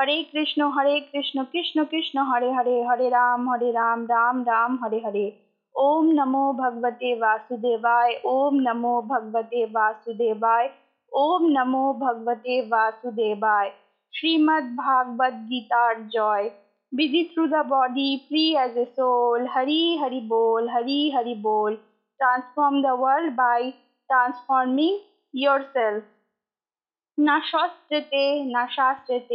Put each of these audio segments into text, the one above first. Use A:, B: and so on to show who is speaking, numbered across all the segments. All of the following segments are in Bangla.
A: हरे कृष्ण हरे कृष्ण कृष्ण कृष्ण हरे हरे हरे राम हरे राम राम राम हरे हरे ओम नमो भगवते वासुदेवाय ओम नमो भगवते वासुदेवाय ओम नमो भगवते वासुदेवाय श्रीमद भागवत गीतार joy busy through the body free as a soul Hari Hari बोल हरी हरि बोल transform the world by transforming yourself. Na न na shastrate.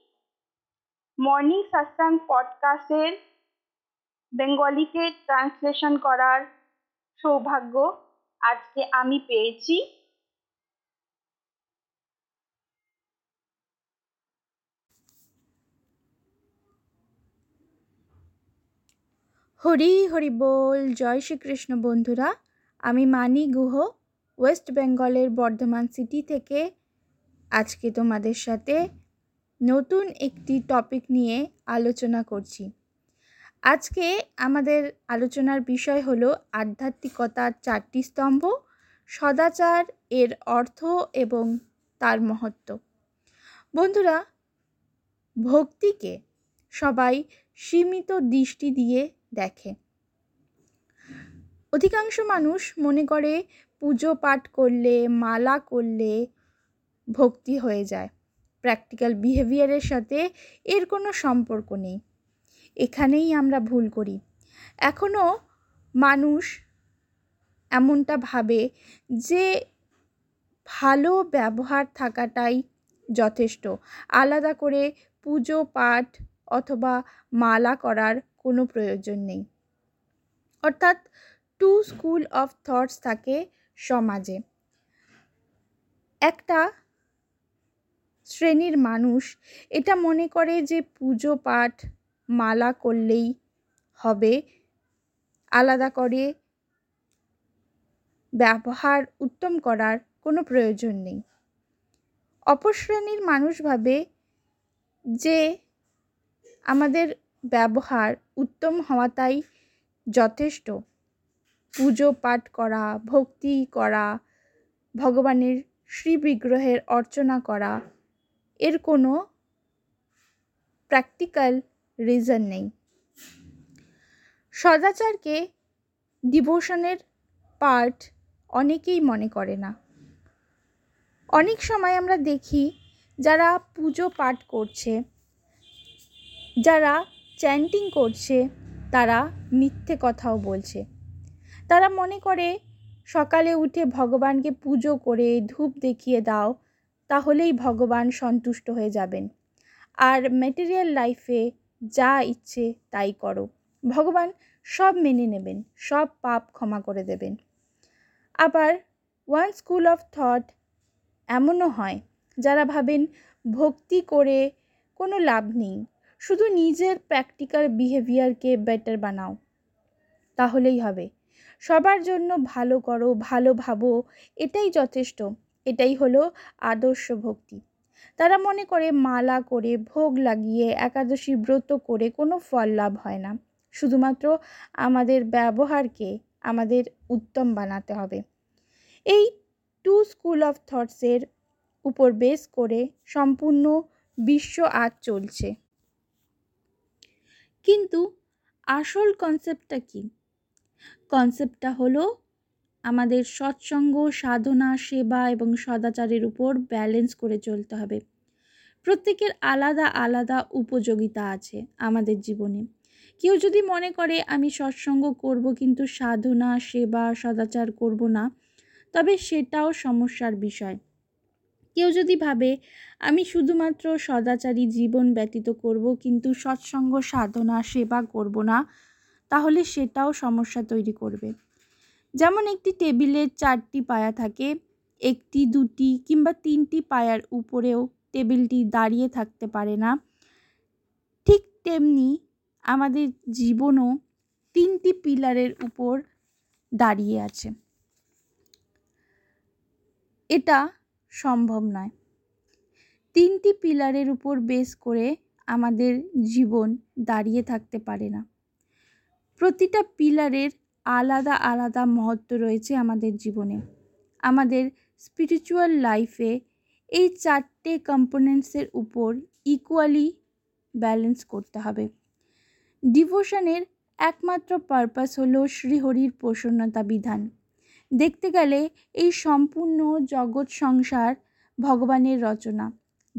A: Morning Shashank পডকাস্টের বেঙ্গলিতে translation করার সৌভাগ্য আজকে আমি পেয়েছি
B: হরি হরি বল জয় শ্রীকৃষ্ণ বন্ধুরা আমি মানি গুহ ওয়েস্ট বেঙ্গলের বর্ধমান সিটি থেকে আজকে তোমাদের সাথে নতুন একটি টপিক নিয়ে আলোচনা করছি আজকে আমাদের আলোচনার বিষয় হলো আধ্যাত্মিকতার চারটি স্তম্ভ সদাচার এর অর্থ এবং তার মহত্ব বন্ধুরা ভক্তিকে সবাই সীমিত দৃষ্টি দিয়ে দেখে অধিকাংশ মানুষ মনে করে পুজো পাঠ করলে মালা করলে ভক্তি হয়ে যায় প্র্যাকটিক্যাল বিহেভিয়ারের সাথে এর কোনো সম্পর্ক নেই এখানেই আমরা ভুল করি এখনও মানুষ এমনটা ভাবে যে ভালো ব্যবহার থাকাটাই যথেষ্ট আলাদা করে পুজো পাঠ অথবা মালা করার কোনো প্রয়োজন নেই অর্থাৎ টু স্কুল অফ থটস থাকে সমাজে একটা শ্রেণীর মানুষ এটা মনে করে যে পুজো পাঠ মালা করলেই হবে আলাদা করে ব্যবহার উত্তম করার কোনো প্রয়োজন নেই অপর শ্রেণীর মানুষ ভাবে যে আমাদের ব্যবহার উত্তম হওয়াটাই যথেষ্ট পুজো পাঠ করা ভক্তি করা ভগবানের শ্রী বিগ্রহের অর্চনা করা এর কোনো প্র্যাকটিক্যাল রিজন নেই সদাচারকে ডিভোশনের পার্ট অনেকেই মনে করে না অনেক সময় আমরা দেখি যারা পুজো পাঠ করছে যারা চ্যান্টিং করছে তারা মিথ্যে কথাও বলছে তারা মনে করে সকালে উঠে ভগবানকে পুজো করে ধূপ দেখিয়ে দাও তাহলেই ভগবান সন্তুষ্ট হয়ে যাবেন আর ম্যাটেরিয়াল লাইফে যা ইচ্ছে তাই করো ভগবান সব মেনে নেবেন সব পাপ ক্ষমা করে দেবেন আবার ওয়ান স্কুল অফ থট এমনও হয় যারা ভাবেন ভক্তি করে কোনো লাভ নেই শুধু নিজের প্র্যাকটিক্যাল বিহেভিয়ারকে বেটার বানাও তাহলেই হবে সবার জন্য ভালো করো ভালো ভাবো এটাই যথেষ্ট এটাই হলো আদর্শ ভক্তি তারা মনে করে মালা করে ভোগ লাগিয়ে একাদশী ব্রত করে কোনো ফল লাভ হয় না শুধুমাত্র আমাদের ব্যবহারকে আমাদের উত্তম বানাতে হবে এই টু স্কুল অফ থটসের উপর বেস করে সম্পূর্ণ বিশ্ব আজ চলছে কিন্তু আসল কনসেপ্টটা কি কনসেপ্টটা হলো আমাদের সৎসঙ্গ সাধনা সেবা এবং সদাচারের উপর ব্যালেন্স করে চলতে হবে প্রত্যেকের আলাদা আলাদা উপযোগিতা আছে আমাদের জীবনে কেউ যদি মনে করে আমি সৎসঙ্গ করব কিন্তু সাধনা সেবা সদাচার করব না তবে সেটাও সমস্যার বিষয় কেউ যদি ভাবে আমি শুধুমাত্র সদাচারী জীবন ব্যতীত করব কিন্তু সৎসঙ্গ সাধনা সেবা করব না তাহলে সেটাও সমস্যা তৈরি করবে যেমন একটি টেবিলের চারটি পায়া থাকে একটি দুটি কিংবা তিনটি পায়ার উপরেও টেবিলটি দাঁড়িয়ে থাকতে পারে না ঠিক তেমনি আমাদের জীবনও তিনটি পিলারের উপর দাঁড়িয়ে আছে এটা সম্ভব নয় তিনটি পিলারের উপর বেস করে আমাদের জীবন দাঁড়িয়ে থাকতে পারে না প্রতিটা পিলারের আলাদা আলাদা মহত্ব রয়েছে আমাদের জীবনে আমাদের স্পিরিচুয়াল লাইফে এই চারটে কম্পোনেন্টসের উপর ইকুয়ালি ব্যালেন্স করতে হবে ডিভোশনের একমাত্র পারপাস হল শ্রীহরির প্রসন্নতা বিধান দেখতে গেলে এই সম্পূর্ণ জগৎ সংসার ভগবানের রচনা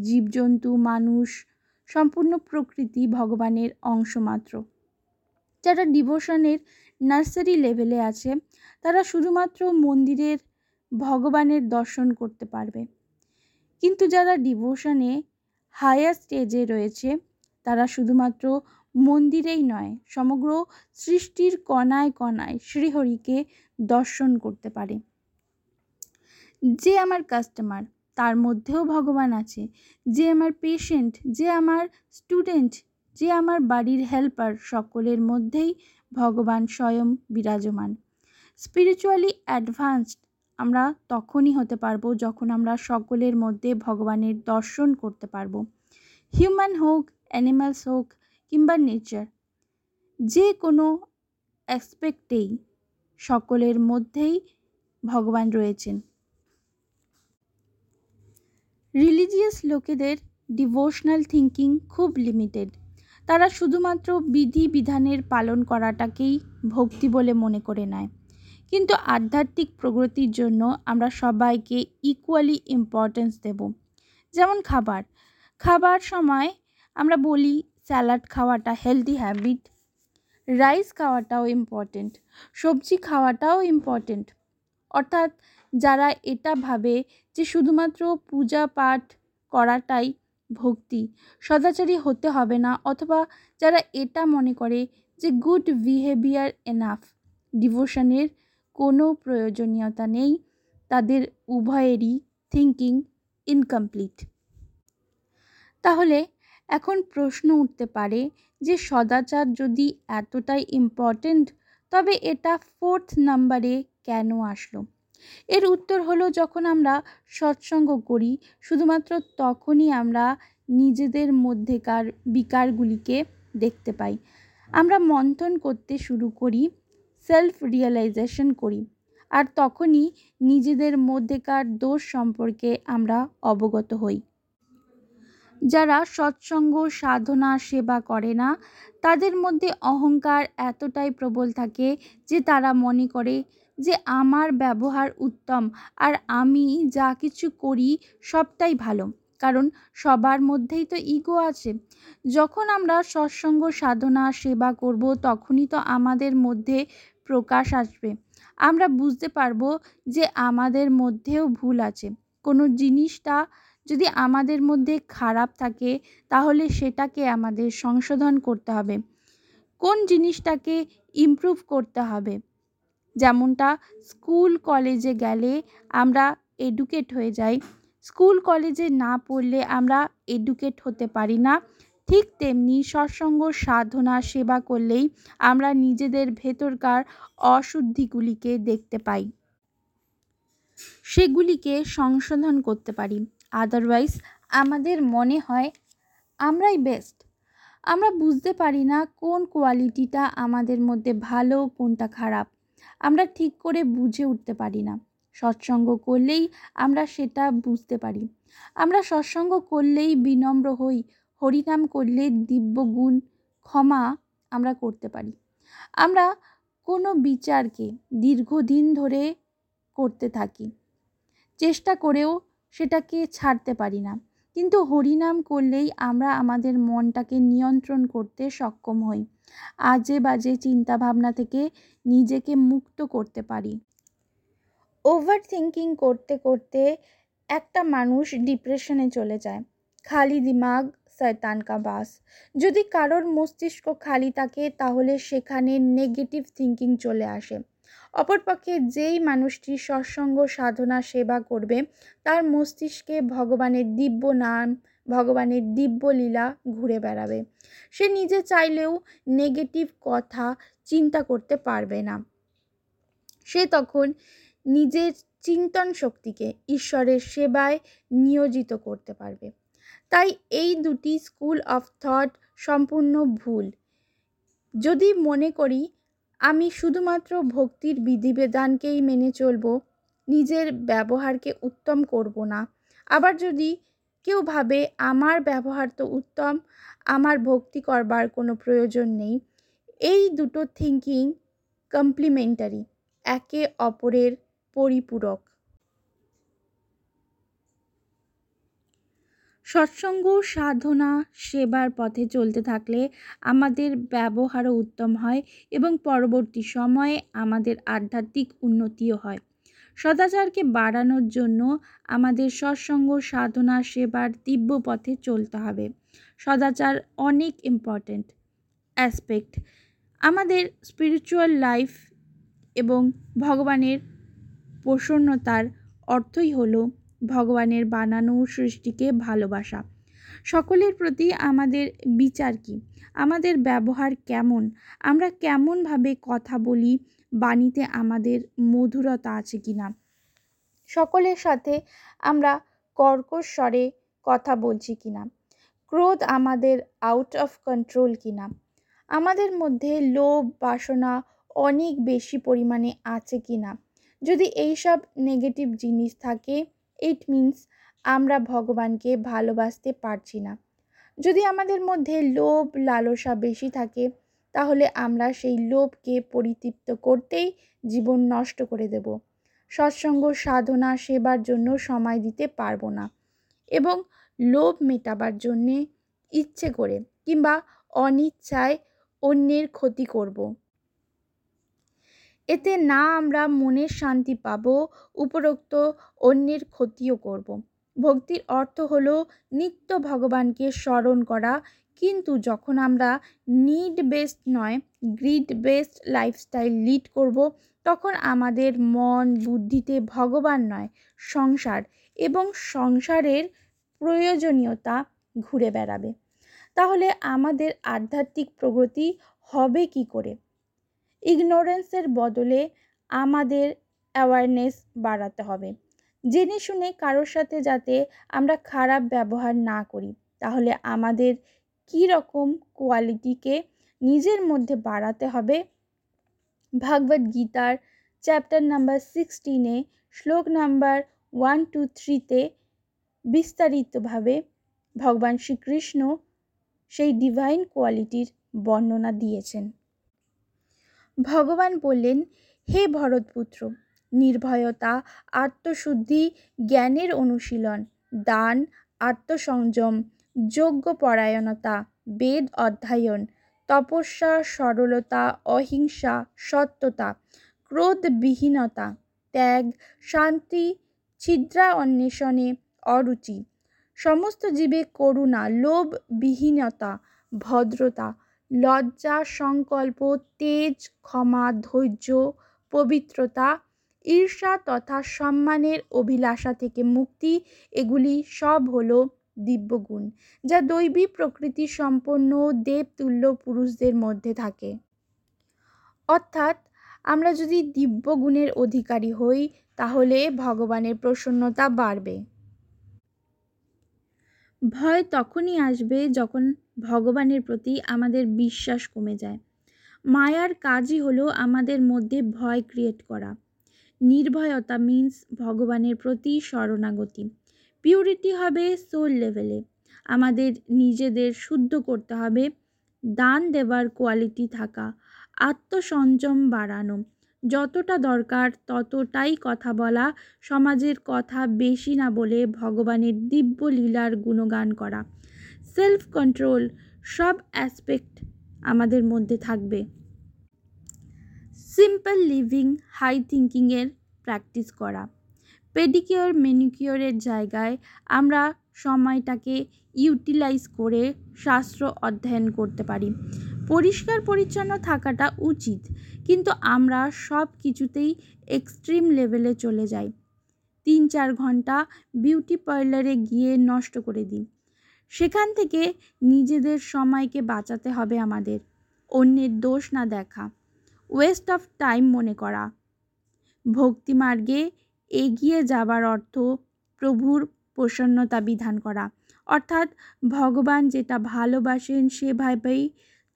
B: জীবজন্তু মানুষ সম্পূর্ণ প্রকৃতি ভগবানের অংশমাত্র যারা ডিভোশনের নার্সারি লেভেলে আছে তারা শুধুমাত্র মন্দিরের ভগবানের দর্শন করতে পারবে কিন্তু যারা ডিভোশনে হায়ার স্টেজে রয়েছে তারা শুধুমাত্র মন্দিরেই নয় সমগ্র সৃষ্টির কণায় কণায় শ্রীহরিকে দর্শন করতে পারে যে আমার কাস্টমার তার মধ্যেও ভগবান আছে যে আমার পেশেন্ট যে আমার স্টুডেন্ট যে আমার বাড়ির হেল্পার সকলের মধ্যেই ভগবান স্বয়ং বিরাজমান স্পিরিচুয়ালি অ্যাডভান্সড আমরা তখনই হতে পারবো যখন আমরা সকলের মধ্যে ভগবানের দর্শন করতে পারবো হিউম্যান হোক অ্যানিম্যালস হোক কিংবা নেচার যে কোনো অ্যাসপেক্টেই সকলের মধ্যেই ভগবান রয়েছেন রিলিজিয়াস লোকেদের ডিভোশনাল থিঙ্কিং খুব লিমিটেড তারা শুধুমাত্র বিধি বিধানের পালন করাটাকেই ভক্তি বলে মনে করে নেয় কিন্তু আধ্যাত্মিক প্রগতির জন্য আমরা সবাইকে ইকুয়ালি ইম্পর্টেন্স দেব যেমন খাবার খাবার সময় আমরা বলি স্যালাড খাওয়াটা হেলদি হ্যাবিট রাইস খাওয়াটাও ইম্পর্টেন্ট সবজি খাওয়াটাও ইম্পর্টেন্ট অর্থাৎ যারা এটা ভাবে যে শুধুমাত্র পূজা পাঠ করাটাই ভক্তি সদাচারী হতে হবে না অথবা যারা এটা মনে করে যে গুড বিহেভিয়ার এনাফ ডিভোশনের কোনো প্রয়োজনীয়তা নেই তাদের উভয়েরই থিঙ্কিং ইনকমপ্লিট তাহলে এখন প্রশ্ন উঠতে পারে যে সদাচার যদি এতটাই ইম্পর্টেন্ট তবে এটা ফোর্থ নাম্বারে কেন আসলো এর উত্তর হলো যখন আমরা সৎসঙ্গ করি শুধুমাত্র তখনই আমরা নিজেদের মধ্যেকার বিকারগুলিকে দেখতে পাই আমরা মন্থন করতে শুরু করি সেলফ রিয়েলাইজেশন করি আর তখনই নিজেদের মধ্যেকার দোষ সম্পর্কে আমরা অবগত হই যারা সৎসঙ্গ সাধনা সেবা করে না তাদের মধ্যে অহংকার এতটাই প্রবল থাকে যে তারা মনে করে যে আমার ব্যবহার উত্তম আর আমি যা কিছু করি সবটাই ভালো কারণ সবার মধ্যেই তো ইগো আছে যখন আমরা সৎসঙ্গ সাধনা সেবা করব তখনই তো আমাদের মধ্যে প্রকাশ আসবে আমরা বুঝতে পারবো যে আমাদের মধ্যেও ভুল আছে কোনো জিনিসটা যদি আমাদের মধ্যে খারাপ থাকে তাহলে সেটাকে আমাদের সংশোধন করতে হবে কোন জিনিসটাকে ইমপ্রুভ করতে হবে যেমনটা স্কুল কলেজে গেলে আমরা এডুকেট হয়ে যাই স্কুল কলেজে না পড়লে আমরা এডুকেট হতে পারি না ঠিক তেমনি সৎসঙ্গ সাধনা সেবা করলেই আমরা নিজেদের ভেতরকার অশুদ্ধিগুলিকে দেখতে পাই সেগুলিকে সংশোধন করতে পারি আদারওয়াইজ আমাদের মনে হয় আমরাই বেস্ট আমরা বুঝতে পারি না কোন কোয়ালিটিটা আমাদের মধ্যে ভালো কোনটা খারাপ আমরা ঠিক করে বুঝে উঠতে পারি না সৎসঙ্গ করলেই আমরা সেটা বুঝতে পারি আমরা সৎসঙ্গ করলেই বিনম্র হই হরিনাম করলে দিব্য গুণ ক্ষমা আমরা করতে পারি আমরা কোনো বিচারকে দীর্ঘদিন ধরে করতে থাকি চেষ্টা করেও সেটাকে ছাড়তে পারি না কিন্তু হরিনাম করলেই আমরা আমাদের মনটাকে নিয়ন্ত্রণ করতে সক্ষম হই আজে বাজে চিন্তাভাবনা থেকে নিজেকে মুক্ত করতে পারি ওভার থিঙ্কিং করতে করতে একটা মানুষ ডিপ্রেশনে চলে যায় খালি দিমাগ শয়তান কা বাস যদি কারোর মস্তিষ্ক খালি থাকে তাহলে সেখানে নেগেটিভ থিঙ্কিং চলে আসে অপরপক্ষে যেই মানুষটি সৎসঙ্গ সাধনা সেবা করবে তার মস্তিষ্কে ভগবানের দিব্য নাম ভগবানের দিব্য লীলা ঘুরে বেড়াবে সে নিজে চাইলেও নেগেটিভ কথা চিন্তা করতে পারবে না সে তখন নিজের চিন্তন শক্তিকে ঈশ্বরের সেবায় নিয়োজিত করতে পারবে তাই এই দুটি স্কুল অফ থট সম্পূর্ণ ভুল যদি মনে করি আমি শুধুমাত্র ভক্তির বিধিবিধানকেই মেনে চলব নিজের ব্যবহারকে উত্তম করব না আবার যদি কেউ ভাবে আমার ব্যবহার তো উত্তম আমার ভক্তি করবার কোনো প্রয়োজন নেই এই দুটো থিঙ্কিং কমপ্লিমেন্টারি একে অপরের পরিপূরক সৎসঙ্গ সাধনা সেবার পথে চলতে থাকলে আমাদের ব্যবহারও উত্তম হয় এবং পরবর্তী সময়ে আমাদের আধ্যাত্মিক উন্নতিও হয় সদাচারকে বাড়ানোর জন্য আমাদের সৎসঙ্গ সাধনা সেবার দিব্য পথে চলতে হবে সদাচার অনেক ইম্পর্ট্যান্ট অ্যাসপেক্ট আমাদের স্পিরিচুয়াল লাইফ এবং ভগবানের প্রসন্নতার অর্থই হলো ভগবানের বানানো সৃষ্টিকে ভালোবাসা সকলের প্রতি আমাদের বিচার কি আমাদের ব্যবহার কেমন আমরা কেমনভাবে কথা বলি বাণীতে আমাদের মধুরতা আছে কি না সকলের সাথে আমরা কর্কশ স্বরে কথা বলছি কি না ক্রোধ আমাদের আউট অফ কন্ট্রোল কি না আমাদের মধ্যে লোভ বাসনা অনেক বেশি পরিমাণে আছে কি না যদি এইসব নেগেটিভ জিনিস থাকে ইট মিন্স আমরা ভগবানকে ভালোবাসতে পারছি না যদি আমাদের মধ্যে লোভ লালসা বেশি থাকে তাহলে আমরা সেই লোভকে পরিতৃপ্ত করতেই জীবন নষ্ট করে দেব সৎসঙ্গ সাধনা সেবার জন্য সময় দিতে পারবো না এবং লোভ মেটাবার জন্যে ইচ্ছে করে কিংবা অনিচ্ছায় অন্যের ক্ষতি করব। এতে না আমরা মনের শান্তি পাব উপরোক্ত অন্যের ক্ষতিও করব। ভক্তির অর্থ হল নিত্য ভগবানকে স্মরণ করা কিন্তু যখন আমরা নিড বেসড নয় গ্রিড বেসড লাইফস্টাইল লিড করব তখন আমাদের মন বুদ্ধিতে ভগবান নয় সংসার এবং সংসারের প্রয়োজনীয়তা ঘুরে বেড়াবে তাহলে আমাদের আধ্যাত্মিক প্রগতি হবে কি করে ইগনোরেন্সের বদলে আমাদের অ্যাওয়ারনেস বাড়াতে হবে জেনে শুনে কারোর সাথে যাতে আমরা খারাপ ব্যবহার না করি তাহলে আমাদের কী রকম কোয়ালিটিকে নিজের মধ্যে বাড়াতে হবে ভাগবত গীতার চ্যাপ্টার নাম্বার সিক্সটিনে শ্লোক নাম্বার ওয়ান টু থ্রিতে বিস্তারিতভাবে ভগবান শ্রীকৃষ্ণ সেই ডিভাইন কোয়ালিটির বর্ণনা দিয়েছেন ভগবান বললেন হে ভরতপুত্র নির্ভয়তা আত্মশুদ্ধি জ্ঞানের অনুশীলন দান আত্মসংযম পরায়ণতা বেদ অধ্যায়ন তপস্যা সরলতা অহিংসা সত্যতা ক্রোধবিহীনতা ত্যাগ শান্তি ছিদ্রা অন্বেষণে অরুচি সমস্ত জীবে করুণা লোভবিহীনতা ভদ্রতা লজ্জা সংকল্প তেজ ক্ষমা ধৈর্য পবিত্রতা ঈর্ষা তথা সম্মানের অভিলাষা থেকে মুক্তি এগুলি সব হলো দিব্যগুণ যা দৈবী প্রকৃতি সম্পন্ন দেবতুল্য পুরুষদের মধ্যে থাকে অর্থাৎ আমরা যদি দিব্যগুণের অধিকারী হই তাহলে ভগবানের প্রসন্নতা বাড়বে ভয় তখনই আসবে যখন ভগবানের প্রতি আমাদের বিশ্বাস কমে যায় মায়ার কাজই হলো আমাদের মধ্যে ভয় ক্রিয়েট করা নির্ভয়তা মিন্স ভগবানের প্রতি শরণাগতি পিউরিটি হবে সোল লেভেলে আমাদের নিজেদের শুদ্ধ করতে হবে দান দেওয়ার কোয়ালিটি থাকা আত্মসংযম বাড়ানো যতটা দরকার ততটাই কথা বলা সমাজের কথা বেশি না বলে ভগবানের দিব্য লীলার গুণগান করা সেলফ কন্ট্রোল সব অ্যাসপেক্ট আমাদের মধ্যে থাকবে সিম্পল লিভিং হাই থিঙ্কিংয়ের প্র্যাকটিস করা পেডিকিওর মেনিকিওরের জায়গায় আমরা সময়টাকে ইউটিলাইজ করে শাস্ত্র অধ্যয়ন করতে পারি পরিষ্কার পরিচ্ছন্ন থাকাটা উচিত কিন্তু আমরা সব কিছুতেই এক্সট্রিম লেভেলে চলে যাই তিন চার ঘন্টা বিউটি পার্লারে গিয়ে নষ্ট করে দিই সেখান থেকে নিজেদের সময়কে বাঁচাতে হবে আমাদের অন্যের দোষ না দেখা ওয়েস্ট অফ টাইম মনে করা ভক্তিমার্গে এগিয়ে যাবার অর্থ প্রভুর প্রসন্নতা বিধান করা অর্থাৎ ভগবান যেটা ভালোবাসেন সেভাবেই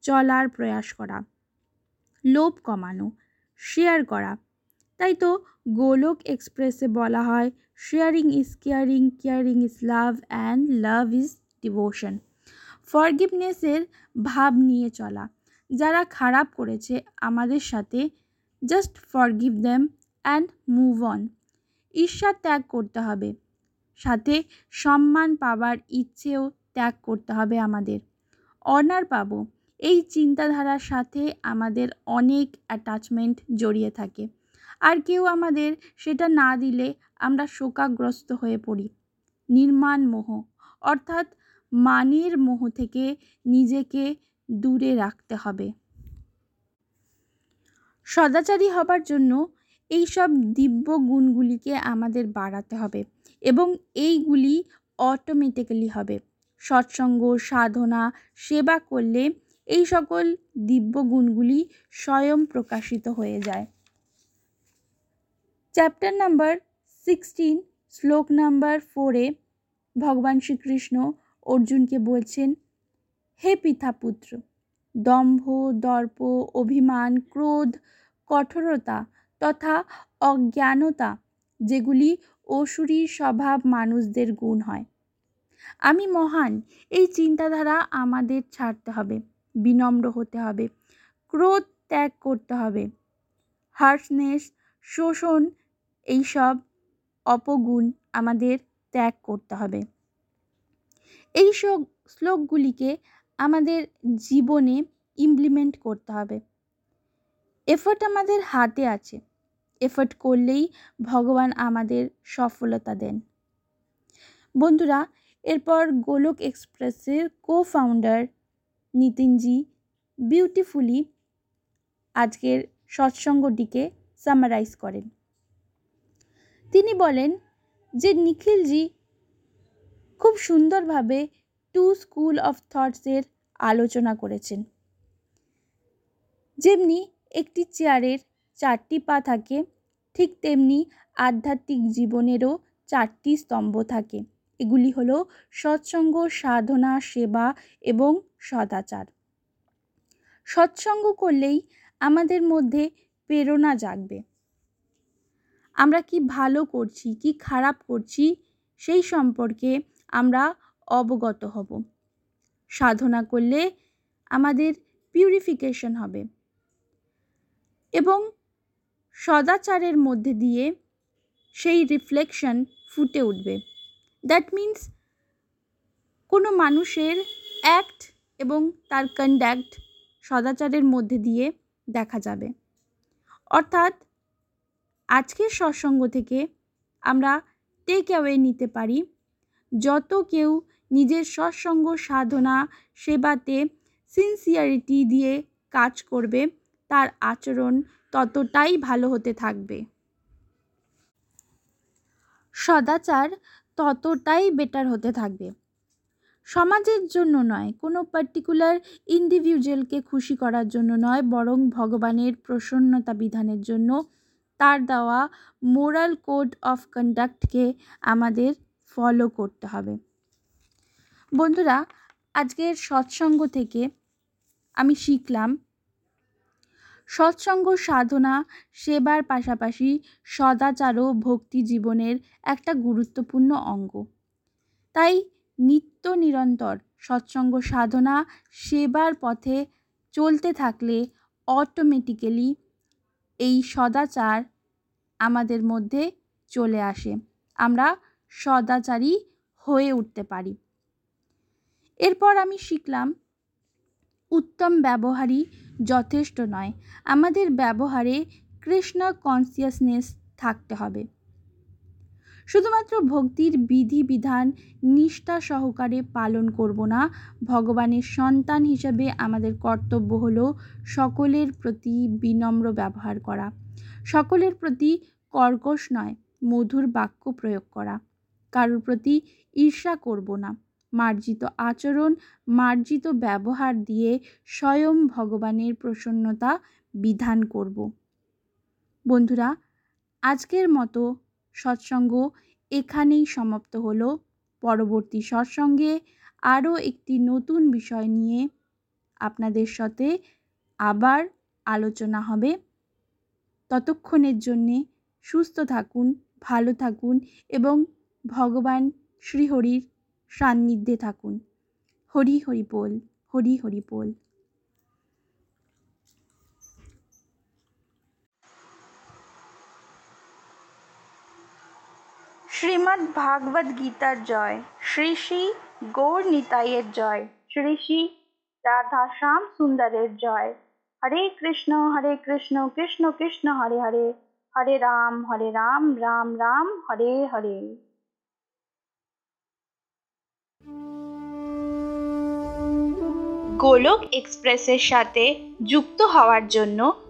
B: চলার প্রয়াস করা লোভ কমানো শেয়ার করা তাই তো গোলক এক্সপ্রেসে বলা হয় sharing is caring caring is love and love is devotion ফরগিভনেসের ভাব নিয়ে চলা যারা খারাপ করেছে আমাদের সাথে just forgive them and move on ঈর্ষা ত্যাগ করতে হবে সাথে সম্মান পাবার ইচ্ছেও ত্যাগ করতে হবে আমাদের অনার পাবো এই চিন্তাধারার সাথে আমাদের অনেক অ্যাটাচমেন্ট জড়িয়ে থাকে আর কেউ আমাদের সেটা না দিলে আমরা শোকাগ্রস্ত হয়ে পড়ি নির্মাণ মোহ অর্থাৎ মানের মোহ থেকে নিজেকে দূরে রাখতে হবে সদাচারী হবার জন্য এই সব দিব্য গুণগুলিকে আমাদের বাড়াতে হবে এবং এইগুলি অটোমেটিক্যালি হবে সৎসঙ্গ সাধনা সেবা করলে এই সকল দিব্য গুণগুলি স্বয়ং প্রকাশিত হয়ে যায় চ্যাপ্টার নাম্বার সিক্সটিন শ্লোক নাম্বার ফোরে ভগবান শ্রীকৃষ্ণ অর্জুনকে বলছেন হে পিতাপুত্র দম্ভ দর্প অভিমান ক্রোধ কঠোরতা তথা অজ্ঞানতা যেগুলি অসুরী স্বভাব মানুষদের গুণ হয় আমি মহান এই চিন্তাধারা আমাদের ছাড়তে হবে বিনম্র হতে হবে ক্রোধ ত্যাগ করতে হবে হার্সনেস শোষণ এইসব অপগুণ আমাদের ত্যাগ করতে হবে এই শ্লোকগুলিকে আমাদের জীবনে ইমপ্লিমেন্ট করতে হবে এফর্ট আমাদের হাতে আছে এফর্ট করলেই ভগবান আমাদের সফলতা দেন বন্ধুরা এরপর গোলক এক্সপ্রেসের কো ফাউন্ডার নিতিনজি বিউটিফুলি আজকের সৎসঙ্গটিকে সামারাইজ করেন তিনি বলেন যে নিখিলজি খুব সুন্দরভাবে টু স্কুল অফ থটসের আলোচনা করেছেন যেমনি একটি চেয়ারের চারটি পা থাকে ঠিক তেমনি আধ্যাত্মিক জীবনেরও চারটি স্তম্ভ থাকে এগুলি হল সৎসঙ্গ সাধনা সেবা এবং সদাচার সৎসঙ্গ করলেই আমাদের মধ্যে প্রেরণা জাগবে আমরা কি ভালো করছি কি খারাপ করছি সেই সম্পর্কে আমরা অবগত হব সাধনা করলে আমাদের পিউরিফিকেশন হবে এবং সদাচারের মধ্যে দিয়ে সেই রিফ্লেকশন ফুটে উঠবে দ্যাট মিন্স কোনো মানুষের অ্যাক্ট এবং তার কন্ডাক্ট সদাচারের মধ্যে দিয়ে দেখা যাবে অর্থাৎ আজকের সৎসঙ্গ থেকে আমরা টেক অ্যাওয়ে নিতে পারি যত কেউ নিজের সৎসঙ্গ সাধনা সেবাতে সিনসিয়ারিটি দিয়ে কাজ করবে তার আচরণ ততটাই ভালো হতে থাকবে সদাচার ততটাই বেটার হতে থাকবে সমাজের জন্য নয় কোনো পার্টিকুলার ইন্ডিভিজুয়ালকে খুশি করার জন্য নয় বরং ভগবানের প্রসন্নতা বিধানের জন্য তার দেওয়া মোরাল কোড অফ কন্ডাক্টকে আমাদের ফলো করতে হবে বন্ধুরা আজকের সৎসঙ্গ থেকে আমি শিখলাম সৎসঙ্গ সাধনা সেবার পাশাপাশি সদাচার ও ভক্তি জীবনের একটা গুরুত্বপূর্ণ অঙ্গ তাই নিত্য নিরন্তর সৎসঙ্গ সাধনা সেবার পথে চলতে থাকলে অটোমেটিক্যালি এই সদাচার আমাদের মধ্যে চলে আসে আমরা সদাচারী হয়ে উঠতে পারি এরপর আমি শিখলাম উত্তম ব্যবহারই যথেষ্ট নয় আমাদের ব্যবহারে কৃষ্ণ কনসিয়াসনেস থাকতে হবে শুধুমাত্র ভক্তির বিধিবিধান নিষ্ঠা সহকারে পালন করব না ভগবানের সন্তান হিসাবে আমাদের কর্তব্য হলো সকলের প্রতি বিনম্র ব্যবহার করা সকলের প্রতি কর্কশ নয় মধুর বাক্য প্রয়োগ করা কারোর প্রতি ঈর্ষা করব না মার্জিত আচরণ মার্জিত ব্যবহার দিয়ে স্বয়ং ভগবানের প্রসন্নতা বিধান করব বন্ধুরা আজকের মতো সৎসঙ্গ এখানেই সমাপ্ত হলো পরবর্তী সৎসঙ্গে আরও একটি নতুন বিষয় নিয়ে আপনাদের সাথে আবার আলোচনা হবে ততক্ষণের জন্যে সুস্থ থাকুন ভালো থাকুন এবং ভগবান শ্রীহরির সান্নিধ্যে থাকুন হরি হরি বল হরি হরি বল
A: শ্রীমদ্ ভাগবত গীতার জয় শ্রী শ্রী গৌর নিতাইয়ের জয় শ্রী শ্রী রাধা শ্যাম সুন্দরের জয় হরে কৃষ্ণ হরে কৃষ্ণ কৃষ্ণ কৃষ্ণ হরে হরে হরে রাম হরে রাম রাম রাম হরে হরে
C: গোলক এক্সপ্রেসের সাথে যুক্ত হওয়ার জন্য